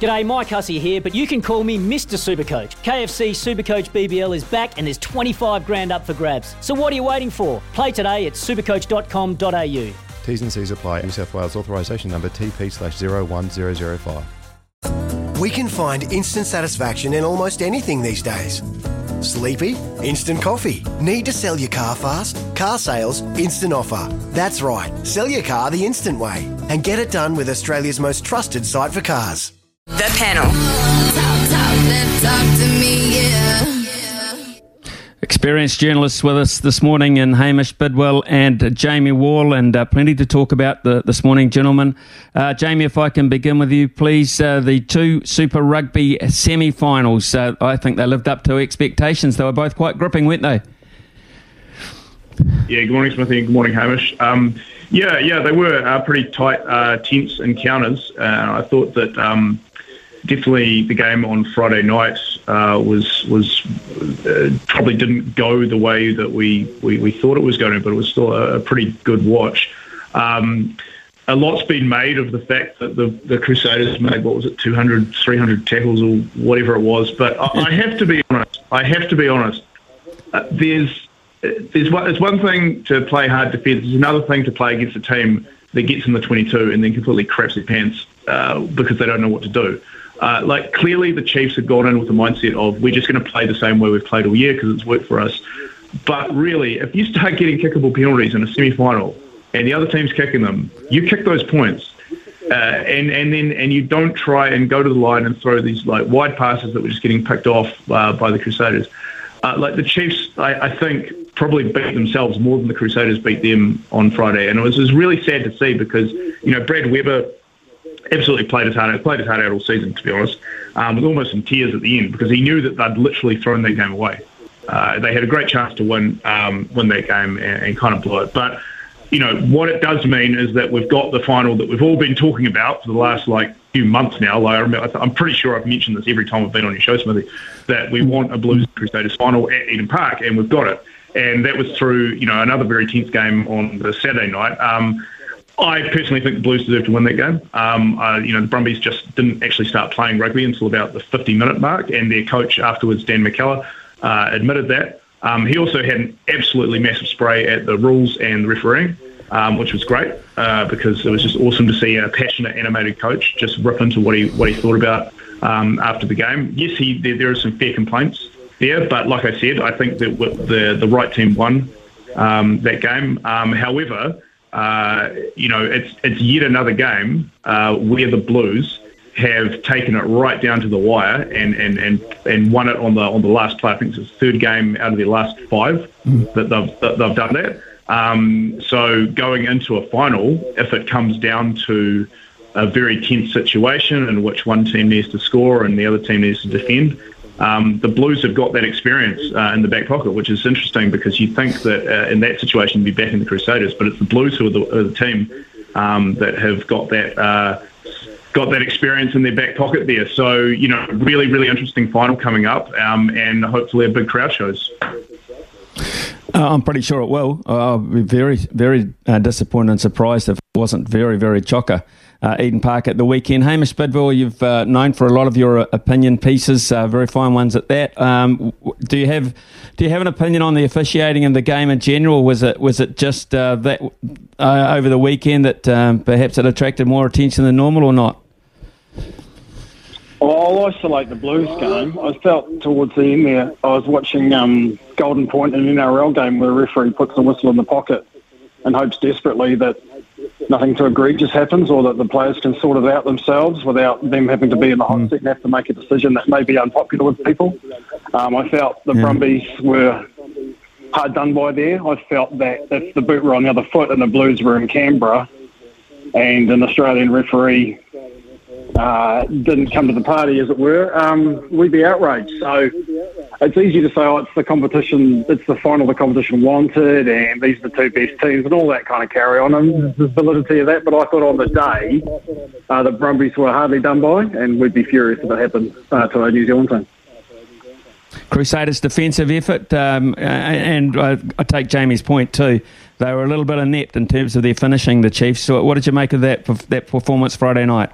G'day, Mike Hussey here, but you can call me Mr. Supercoach. KFC Supercoach BBL is back and there's 25 grand up for grabs. So what are you waiting for? Play today at supercoach.com.au. T's and C's apply. New South Wales authorisation number TP slash 01005. We can find instant satisfaction in almost anything these days. Sleepy? Instant coffee. Need to sell your car fast? Car sales, instant offer. That's right. Sell your car the instant way and get it done with Australia's most trusted site for cars. The panel. Experienced journalists with us this morning in Hamish Bidwell and Jamie Wall, and uh, plenty to talk about the, this morning, gentlemen. Uh, Jamie, if I can begin with you, please. Uh, the two Super Rugby semi finals, uh, I think they lived up to expectations. They were both quite gripping, weren't they? Yeah, good morning, Smithy, good morning, Hamish. Um, yeah, yeah, they were uh, pretty tight, uh, tense encounters. I thought that. Um, definitely the game on Friday night uh, was was uh, probably didn't go the way that we, we, we, thought it was going to, but it was still a, a pretty good watch. Um, a lot's been made of the fact that the, the Crusaders made, what was it, 200, 300 tackles or whatever it was. But I, I have to be honest. I have to be honest. Uh, there's, there's, one, there's one thing to play hard defence. There's another thing to play against a team that gets in the 22 and then completely craps their pants uh, because they don't know what to do. Uh, like clearly, the Chiefs had gone in with the mindset of we're just going to play the same way we've played all year because it's worked for us. But really, if you start getting kickable penalties in a semi-final and the other team's kicking them, you kick those points, uh, and and then and you don't try and go to the line and throw these like wide passes that were just getting picked off uh, by the Crusaders. Uh, like the Chiefs, I, I, think probably beat themselves more than the Crusaders beat them on Friday, and it was, it was really sad to see because you know Brad Weber absolutely played his heart out, played his heart out all season, to be honest, um, with almost some tears at the end because he knew that they'd literally thrown that game away. Uh, they had a great chance to win um, win that game and, and, kind of blew it. But you know what it does mean is that we've got the final that we've all been talking about for the last like few months now. Like I remember, I'm pretty sure I've mentioned this every time I've been on your show, Smithy, that we want a Blues Crusaders final at Eden Park, and we've got it. And that was through you know another very tense game on the Saturday night. Um, I personally think the Blues deserve to win that game. Um, uh, you know, the Brumbies just didn't actually start playing rugby until about the 50-minute mark, and their coach afterwards, Dan McKellar, uh, admitted that. Um, he also had an absolutely massive spray at the rules and the refereeing, um, which was great uh, because it was just awesome to see a passionate, animated coach just rip into what he what he thought about um, after the game. Yes, he there, there are some fair complaints there, but like I said, I think that the the right team won um, that game. Um, however uh, you know, it's it's yet another game uh, where the Blues have taken it right down to the wire and, and, and, and won it on the on the last play. I think it's the third game out of their last five that they've that they've done that. Um, so going into a final, if it comes down to a very tense situation in which one team needs to score and the other team needs to defend, um, the Blues have got that experience uh, in the back pocket, which is interesting because you think that uh, in that situation you'd be backing the Crusaders, but it's the Blues who are the, are the team um, that have got that uh, got that experience in their back pocket there. So you know, really, really interesting final coming up, um, and hopefully a big crowd shows. Uh, I'm pretty sure it will. I'll be very, very uh, disappointed and surprised if wasn't very, very chocker uh, Eden Park at the weekend. Hamish Bidwell, you've uh, known for a lot of your uh, opinion pieces, uh, very fine ones at that. Um, do you have do you have an opinion on the officiating in the game in general? Was it was it just uh, that uh, over the weekend that um, perhaps it attracted more attention than normal, or not? Well, I'll isolate the Blues game. I felt towards the end there, I was watching um, Golden Point, in an NRL game where the referee puts the whistle in the pocket and hopes desperately that nothing too egregious happens or that the players can sort it out themselves without them having to be in the hot mm. seat and have to make a decision that may be unpopular with people. Um, I felt the yeah. Brumbies were hard done by there. I felt that if the boot were on the other foot and the Blues were in Canberra and an Australian referee uh, didn't come to the party, as it were, um, we'd be outraged. So it's easy to say, oh, it's the competition, it's the final the competition wanted, and these are the two best teams, and all that kind of carry on, and the validity of that. But I thought on the day, uh, the Brumbies were hardly done by, and we'd be furious if it happened uh, to our New Zealand team. Crusaders' defensive effort, um, and I, I, take Jamie's point too. They were a little bit inept in terms of their finishing. The Chiefs. So, what did you make of that that performance Friday night?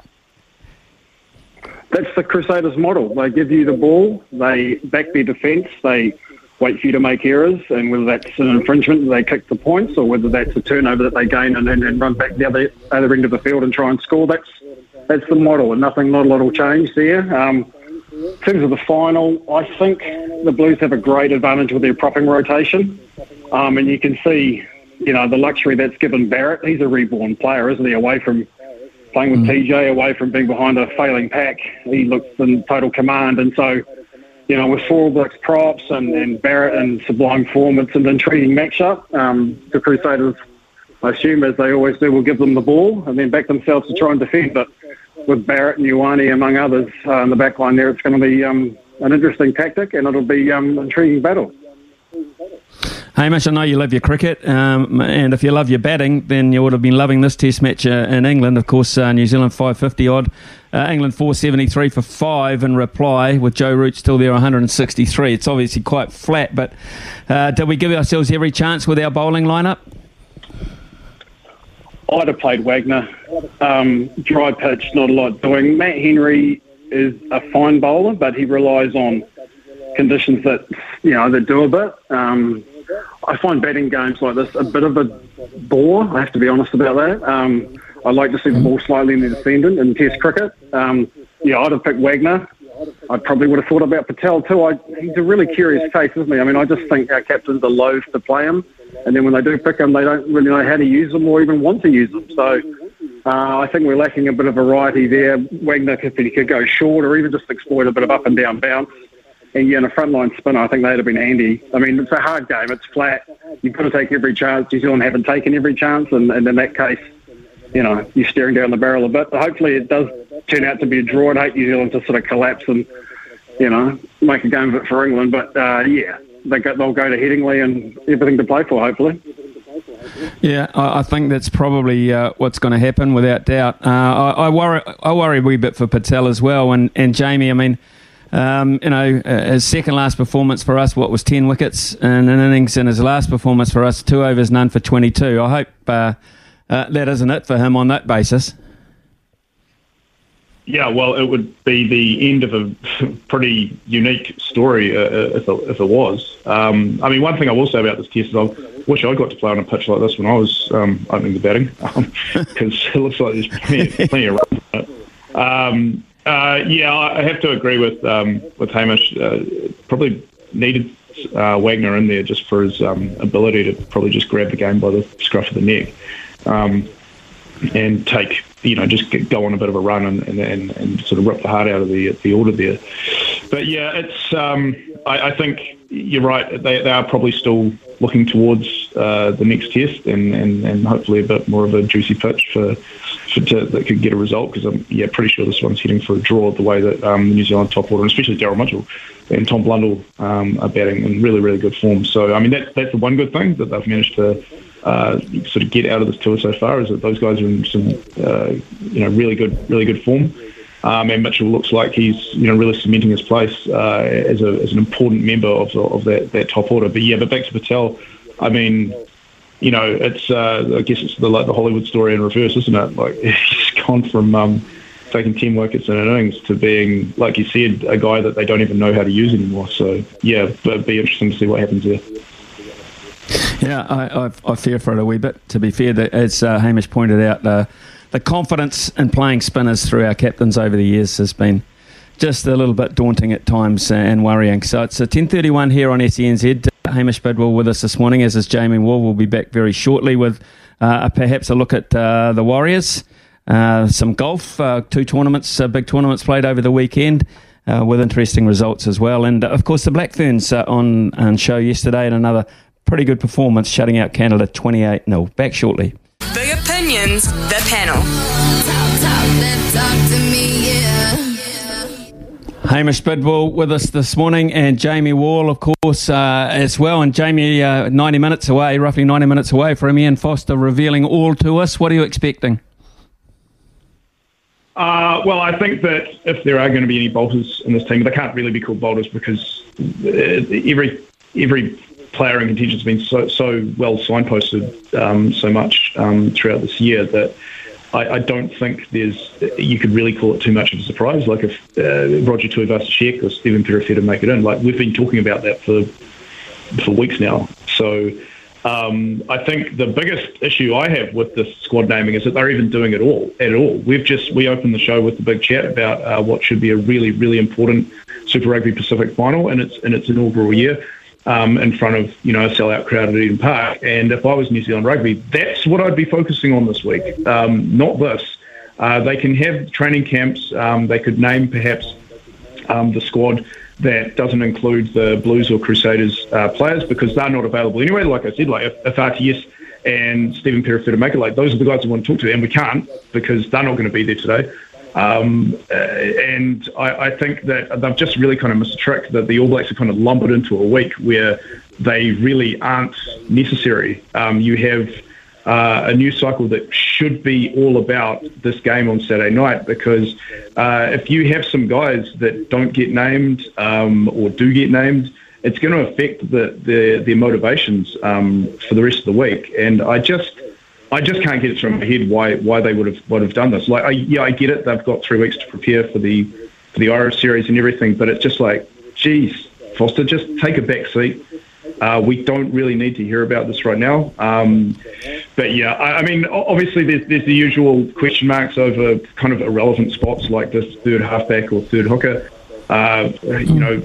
That's the Crusaders' model. They give you the ball, they back their defence, they wait for you to make errors, and whether that's an infringement, they kick the points, or whether that's a turnover that they gain and then run back the other other end of the field and try and score. That's that's the model, and nothing, not a lot will change there. Um, in terms of the final, I think the Blues have a great advantage with their propping rotation. Um, and you can see, you know, the luxury that's given Barrett. He's a reborn player, isn't he? Away from playing with mm. TJ, away from being behind a failing pack, he looks in total command. And so, you know, with four Blacks props and, and Barrett and sublime form, it's an intriguing matchup. Um, the Crusaders, I assume, as they always do, will give them the ball and then back themselves to try and defend. But with Barrett and Ioane, among others, uh, in the back line there, it's going to be um, an interesting tactic and it'll be um, an intriguing battle. Hamish, I know you love your cricket, um, and if you love your batting, then you would have been loving this Test match uh, in England. Of course, uh, New Zealand 550 odd, uh, England 473 for five in reply, with Joe Root still there 163. It's obviously quite flat, but uh, did we give ourselves every chance with our bowling lineup? I'd have played Wagner. Um, dry pitch, not a lot doing. Matt Henry is a fine bowler, but he relies on conditions that you know that do a bit. Um, I find batting games like this a bit of a bore. I have to be honest about that. Um, I like to see the ball slightly in the descendant in Test cricket. Um, yeah, I'd have picked Wagner. I probably would have thought about Patel too. I, he's a really curious case, isn't he? I mean, I just think our captains are loath to play him, and then when they do pick him, they don't really know how to use them or even want to use them. So uh, I think we're lacking a bit of variety there. Wagner, if he could go short or even just exploit a bit of up and down bounce. And yeah, in a frontline spinner, I think they'd have been handy. I mean, it's a hard game. It's flat. You've got to take every chance. New Zealand haven't taken every chance, and, and in that case, you know, you're staring down the barrel a bit. But hopefully, it does turn out to be a draw. I'd hate New Zealand to sort of collapse and, you know, make a game of it for England. But uh, yeah, they go, they'll go to Headingley and everything to play for, hopefully. Yeah, I, think that's probably uh, what's going to happen without doubt. Uh, I, I, worry, I worry a wee bit for Patel as well, and, and Jamie. I mean, um, you know, uh, his second last performance for us, what was 10 wickets in an innings, and his last performance for us, two overs, none for 22. I hope uh, uh, that isn't it for him on that basis. Yeah, well, it would be the end of a pretty unique story uh, uh, if, it, if it was. Um, I mean, one thing I will say about this test is I wish I got to play on a pitch like this when I was um, opening the batting, because it looks like there's plenty, plenty of runs. Um, uh, yeah, I have to agree with um, with Hamish. Uh, probably needed uh, Wagner in there just for his um, ability to probably just grab the game by the scruff of the neck um, and take, you know, just get, go on a bit of a run and, and, and, and, sort of rip the heart out of the the order there. But yeah, it's. Um, I, I, think you're right. They, they are probably still looking towards uh, the next test and, and, and hopefully a bit more of a juicy pitch for to, that could get a result because I'm yeah pretty sure this one's heading for a draw the way that um, the New Zealand top order and especially Daryl Mitchell and Tom Blundell um, are batting in really really good form. So I mean that that's the one good thing that they've managed to uh, sort of get out of this tour so far is that those guys are in some uh, you know really good really good form. Um, and Mitchell looks like he's, you know, really cementing his place uh, as, a, as an important member of, the, of that, that top order. But yeah, but back to Patel, I mean, you know, it's uh, I guess it's the like the Hollywood story in reverse, isn't it? Like he's gone from um, taking ten wickets in innings to being, like you said, a guy that they don't even know how to use anymore. So yeah, but it'd be interesting to see what happens there. Yeah, I, I, I fear for it a wee bit. To be fair, that as uh, Hamish pointed out, the confidence in playing spinners through our captains over the years has been just a little bit daunting at times and worrying. So it's a 10:31 here on SENZ. Hamish Bidwell with us this morning, as is Jamie Wall. We'll be back very shortly with uh, perhaps a look at uh, the Warriors, uh, some golf, uh, two tournaments, uh, big tournaments played over the weekend. Uh, with interesting results as well, and of course the Black Ferns on, on show yesterday, and another pretty good performance, shutting out Canada 28 0. Back shortly. Big opinions, the panel. Talk, talk, Hamish Bidwell with us this morning, and Jamie Wall, of course, uh, as well. And Jamie, uh, 90 minutes away, roughly 90 minutes away from Ian Foster revealing all to us. What are you expecting? Uh, well, I think that if there are going to be any bolters in this team, they can't really be called bolters because uh, every every player in contention has been so so well signposted um, so much um, throughout this year that I, I, don't think there's you could really call it too much of a surprise. Like if uh, Roger Tuivasa-Sheck or Stephen Perofeta make it in, like we've been talking about that for for weeks now. So um, I think the biggest issue I have with this squad naming is that they're even doing it all at all. We've just we opened the show with the big chat about uh, what should be a really really important Super Rugby Pacific final in its in its inaugural year um, in front of you know a sellout crowd at Eden Park. And if I was New Zealand Rugby, that's what I'd be focusing on this week, um, not this. Uh, they can have training camps. Um, they could name perhaps um, the squad that doesn't include the Blues or Crusaders uh, players because they're not available anyway. Like I said, like if, if RTS and Stephen Perofeta make it, like those are the guys I want to talk to, and we can't because they're not going to be there today. Um, and I, I, think that they've just really kind of missed a trick that the All Blacks are kind of lumbered into a week where they really aren't necessary. Um, you have uh, a new cycle that should be all about this game on Saturday night because uh, if you have some guys that don't get named um, or do get named, it's going to affect the, the, their motivations um, for the rest of the week. And I just I just can't get it from my head why why they would have would have done this. Like, I, yeah, I get it. They've got three weeks to prepare for the for the Irish series and everything, but it's just like, geez, Foster, just take a back seat. Uh, we don't really need to hear about this right now. Um, but yeah, I, I, mean, obviously there's, there's the usual question marks over kind of irrelevant spots like this third halfback or third hooker. Uh, you know,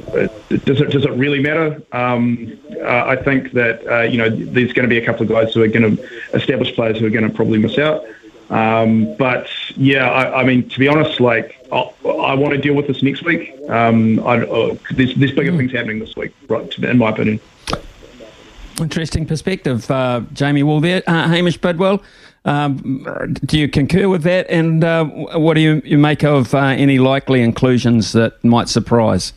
does it does it really matter? Um, uh, I think that uh, you know there's going to be a couple of guys who are going to establish players who are going to probably miss out. Um, but yeah, I, I, mean, to be honest, like I, I, want to deal with this next week. Um, I, uh, there's, there's bigger things happening this week, right? In my opinion. Interesting perspective, uh, Jamie. Well, there, uh, Hamish Bidwell. Um, do you concur with that? And uh, what do you, you make of uh, any likely inclusions that might surprise?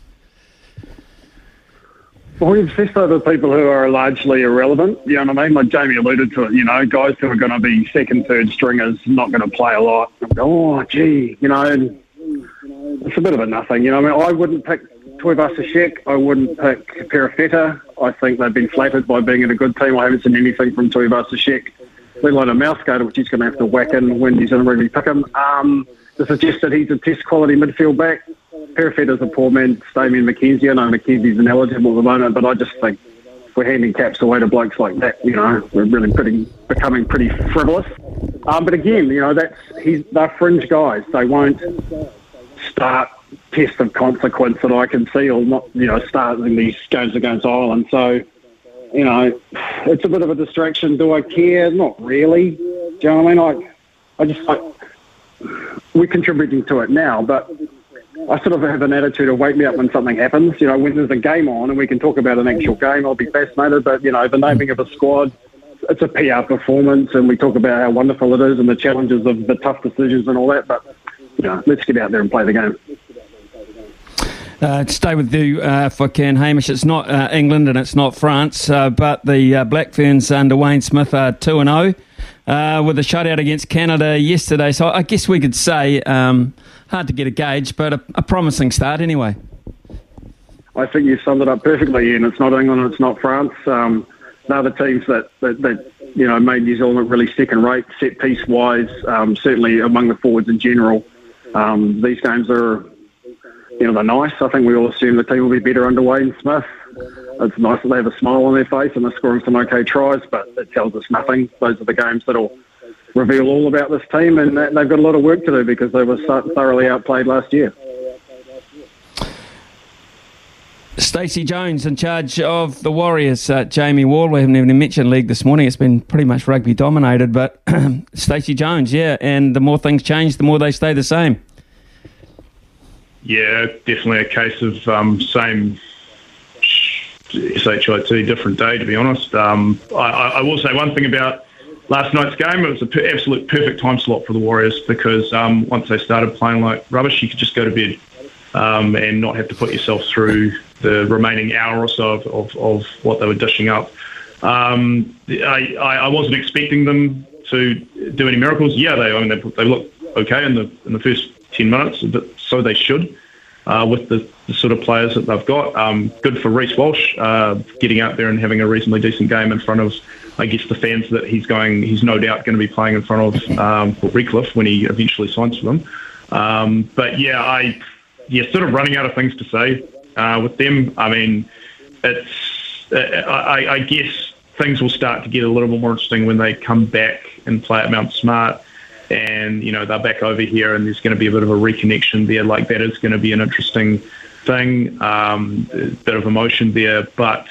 Well, we obsessed over people who are largely irrelevant. You know what I mean? Like Jamie alluded to it. You know, guys who are going to be second, third stringers, not going to play a lot. oh, gee, you know, it's a bit of a nothing. You know, I mean, I wouldn't pick Tuivasa-Sheck. I wouldn't pick Perofeta. I think they've been flattered by being in a good team. I haven't seen anything from Tuivasa-Sheck let alone a mouth guard, which he's going to have to whack in when he's in rugby pick him. Um, to suggest that he's a test quality midfield back. is a poor man, Damian McKenzie. I know McKenzie's ineligible at the moment, but I just think we're handing caps away to blokes like that. You know, we're really pretty, becoming pretty frivolous. Um, but again, you know, that's he's they're fringe guys. They won't start test of consequence that I can see, or not, you know, starting these games against Ireland. So you know, it's a bit of a distraction. Do I care? Not really. Do you know what I mean? I, I just like we're contributing to it now, but I sort of have an attitude of wake me up when something happens. You know, when there's a game on and we can talk about an actual game, I'll be fascinated. But you know, the naming of a squad, it's a PR performance, and we talk about how wonderful it is and the challenges of the tough decisions and all that. But you know, let's get out there and play the game. Uh, stay with you uh, if I can, Hamish. It's not uh, England and it's not France, uh, but the uh, Black Ferns under Wayne Smith are 2 and 0 uh, with a shutout against Canada yesterday. So I guess we could say, um, hard to get a gauge, but a, a, promising start anyway. I think you summed it up perfectly, Ian. It's not England, it's not France. Um, they're the teams that, that, that, you know made New Zealand really second rate, set piece wise, um, certainly among the forwards in general. Um, these games are you know, they're nice. I think we all assume the team will be better under Wayne Smith. It's nice that they have a smile on their face and they're scoring some okay tries, but it tells us nothing. Those are the games that'll reveal all about this team, and they've got a lot of work to do because they were thoroughly outplayed last year. Stacey Jones in charge of the Warriors. Uh, Jamie Wall, we haven't even mentioned league this morning. It's been pretty much rugby dominated, but Stacey Jones, yeah. And the more things change, the more they stay the same. Yeah, definitely a case of um, same SHIT, different day, to be honest. Um, I, I, will say one thing about last night's game. It was an absolute perfect time slot for the Warriors because um, once they started playing like rubbish, you could just go to bed. um, and not have to put yourself through the remaining hour or so of, of, of what they were dishing up. Um, I, I wasn't expecting them to do any miracles. Yeah, they I mean they, they look okay in the in the first ten minutes, but so they should. Uh, with the, the, sort of players that they've got, um, good for Reece Walsh uh, getting out there and having a reasonably decent game in front of, I guess, the fans that he's going. He's no doubt going to be playing in front of um, Redcliffe when he eventually signs for them. Um, but yeah, I yeah, sort of running out of things to say uh, with them. I mean, it's uh, I, I guess things will start to get a little bit more interesting when they come back and play at Mount Smart. And, you know, they're back over here and there's going to be a bit of a reconnection there. Like, that is going to be an interesting thing, um, a bit of emotion there. But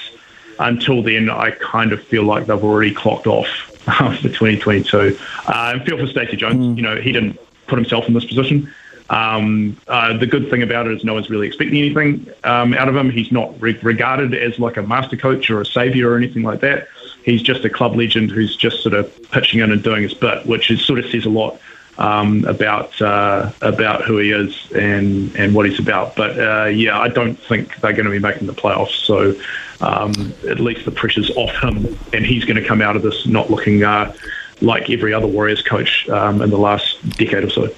until then, I kind of feel like they've already clocked off for 2022. Uh, and feel for Stacey Jones. Mm. You know, he didn't put himself in this position. Um, uh, the good thing about it is no one's really expecting anything um, out of him. He's not re- regarded as like a master coach or a savior or anything like that. He's just a club legend who's just sort of pitching in and doing his bit, which is sort of says a lot um, about uh, about who he is and and what he's about. But uh, yeah, I don't think they're going to be making the playoffs. So um, at least the pressure's off him, and he's going to come out of this not looking uh, like every other Warriors coach um, in the last decade or so.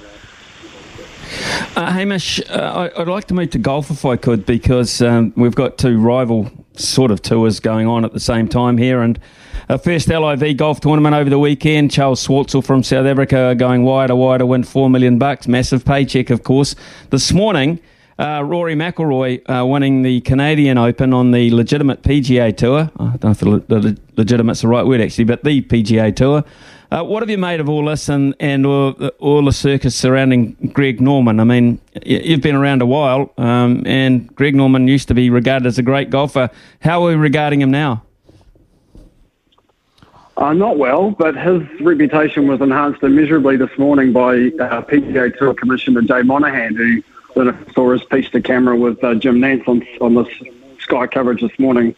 Uh, Hamish, uh, I, would like to move to golf if I could because um, we've got two rival sort of tours going on at the same time here. And a first LIV golf tournament over the weekend. Charles Schwartzel from South Africa going wider, wider, win four million bucks, massive paycheck, of course. This morning, uh, Rory McIlroy uh, winning the Canadian Open on the legitimate PGA Tour. I don't know if the, the legitimate's the right word actually, but the PGA Tour. Uh, what have you made of all this and, and all, all, the circus surrounding Greg Norman? I mean, you've been around a while, um, and Greg Norman used to be regarded as a great golfer. How are we regarding him now? Uh, not well, but his reputation was enhanced immeasurably this morning by uh, PGA Tour Commissioner Jay Monahan, who saw his piece to camera with uh, Jim Nantz on, on this Sky coverage this morning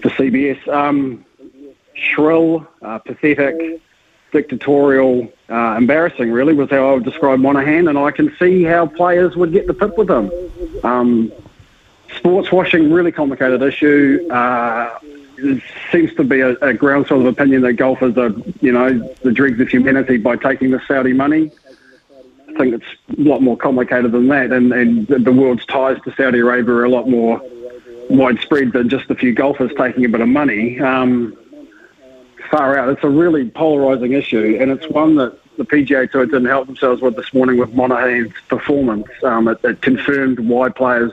for CBS. Um, shrill, uh, pathetic, dictatorial, uh, embarrassing, really, was how I would describe Monahan, and I can see how players would get the pip with him. Um, sports washing, really complicated issue. Uh, there seems to be a, a groundswell of opinion that golfers are, you know, the dregs of humanity by taking the Saudi money. I think it's a lot more complicated than that, and, and the world's ties to Saudi Arabia are a lot more widespread than just a few golfers taking a bit of money. Um, far out. It's a really polarising issue, and it's one that the PGA Tour didn't help themselves with this morning with Monahan's performance. Um, it, it confirmed why players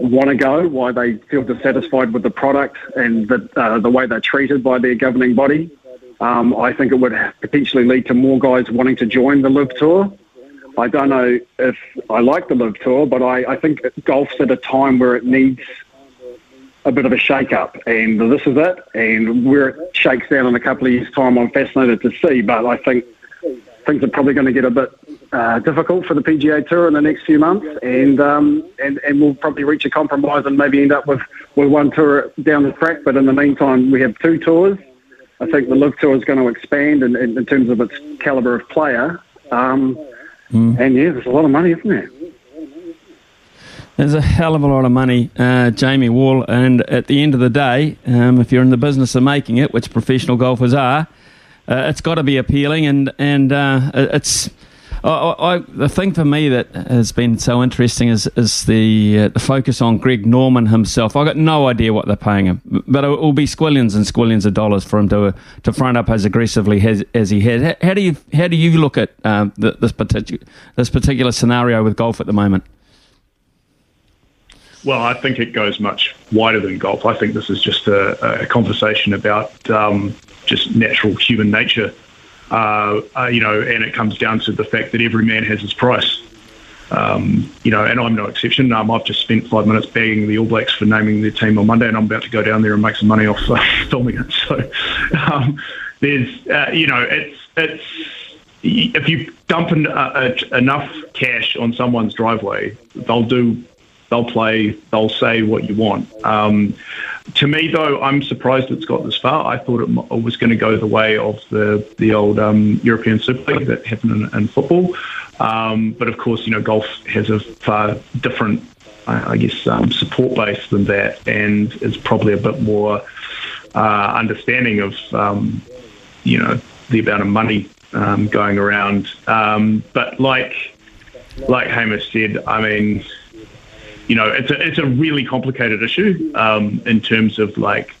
want to go, why they feel dissatisfied with the product and the, uh, the way they're treated by their governing body. Um, I think it would potentially lead to more guys wanting to join the LIV Tour. I don't know if I like the LIV Tour, but I, I think golf's at a time where it needs a bit of a shake-up, and this is it. And where it shakes down in a couple of years' time, I'm fascinated to see. But I think things are probably going to get a bit uh, difficult for the PGA Tour in the next few months, and um, and and we'll probably reach a compromise and maybe end up with, with one tour down the track. But in the meantime, we have two tours. I think the LIV Tour is going to expand in, in, in terms of its caliber of player. Um, mm. And yeah, there's a lot of money, isn't there? There's a hell of a lot of money, uh, Jamie Wall. And at the end of the day, um, if you're in the business of making it, which professional golfers are, uh, it's got to be appealing. And and uh, it's I, I, the thing for me that has been so interesting is is the, uh, the focus on Greg Norman himself. I got no idea what they're paying him, but it will be squillions and squillions of dollars for him to to front up as aggressively as, as he has. How do you how do you look at uh, this particular this particular scenario with golf at the moment? Well, I think it goes much wider than golf. I think this is just a, a conversation about um, just natural human nature, uh, uh, you know, and it comes down to the fact that every man has his price. Um, you know, and I'm no exception. Um, I've just spent five minutes bagging the All Blacks for naming their team on Monday, and I'm about to go down there and make some money off uh, filming it. So um, there's, uh, you know, it's it's if you dump an, uh, enough cash on someone's driveway, they'll do they'll play, they'll say what you want. Um, to me, though, I'm surprised it's got this far. I thought it was going to go the way of the the old um, European Super League that happened in, in football. Um, but of course, you know, golf has a far different I, guess, um, support base than that, and is probably a bit more uh, understanding of, um, you know, the amount of money um, going around. But like like Hamish said, I mean, you know, it's a it's a really complicated issue um, in terms of like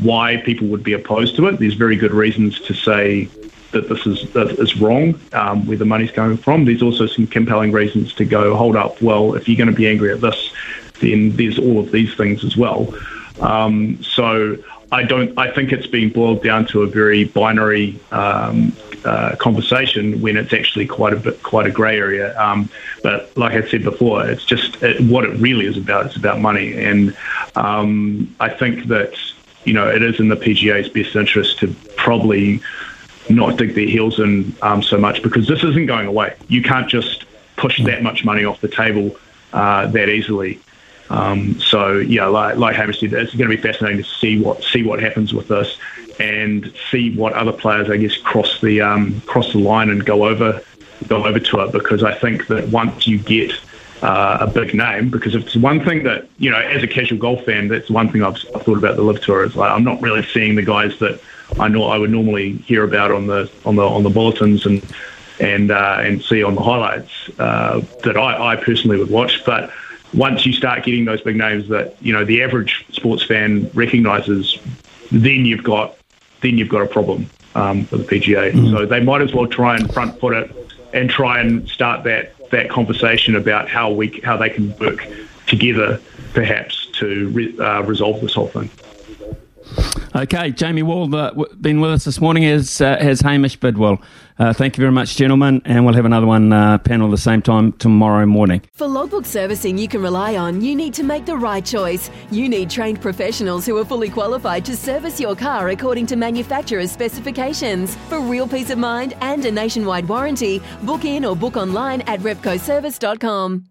why people would be opposed to it. There's very good reasons to say that this is that is wrong, um, where the money's coming from. There's also some compelling reasons to go, hold up, well, if you're going to be angry at this, then there's all of these things as well. Um, so I don't. I think it's being boiled down to a very binary um, uh, conversation when it's actually quite a bit, quite a grey area. Um, but like I said before, it's just it, what it really is about. It's about money, and um, I think that you know it is in the PGA's best interest to probably not dig their heels in um, so much because this isn't going away. You can't just push that much money off the table uh, that easily. Um, so yeah, like, like Hamish said, it's going to be fascinating to see what see what happens with this and see what other players, I guess, cross the um, cross the line and go over go over to it because I think that once you get uh, a big name, because it's one thing that you know, as a casual golf fan, that's one thing I've, I've thought about the LIV Tour is like I'm not really seeing the guys that I know I would normally hear about on the on the on the bulletins and and uh, and see on the highlights uh, that I, I personally would watch, but once you start getting those big names that you know the average sports fan recognises, then you've got then you've got a problem um, for the PGA. Mm. So they might as well try and front foot it and try and start that that conversation about how we how they can work together, perhaps to re, uh, resolve this whole thing. Okay, Jamie Wall uh, been with us this morning as uh, has Hamish Bidwell. Uh, thank you very much, gentlemen, and we'll have another one uh, panel the same time tomorrow morning. For logbook servicing you can rely on, you need to make the right choice. You need trained professionals who are fully qualified to service your car according to manufacturer's specifications. For real peace of mind and a nationwide warranty, book in or book online at repcoservice.com.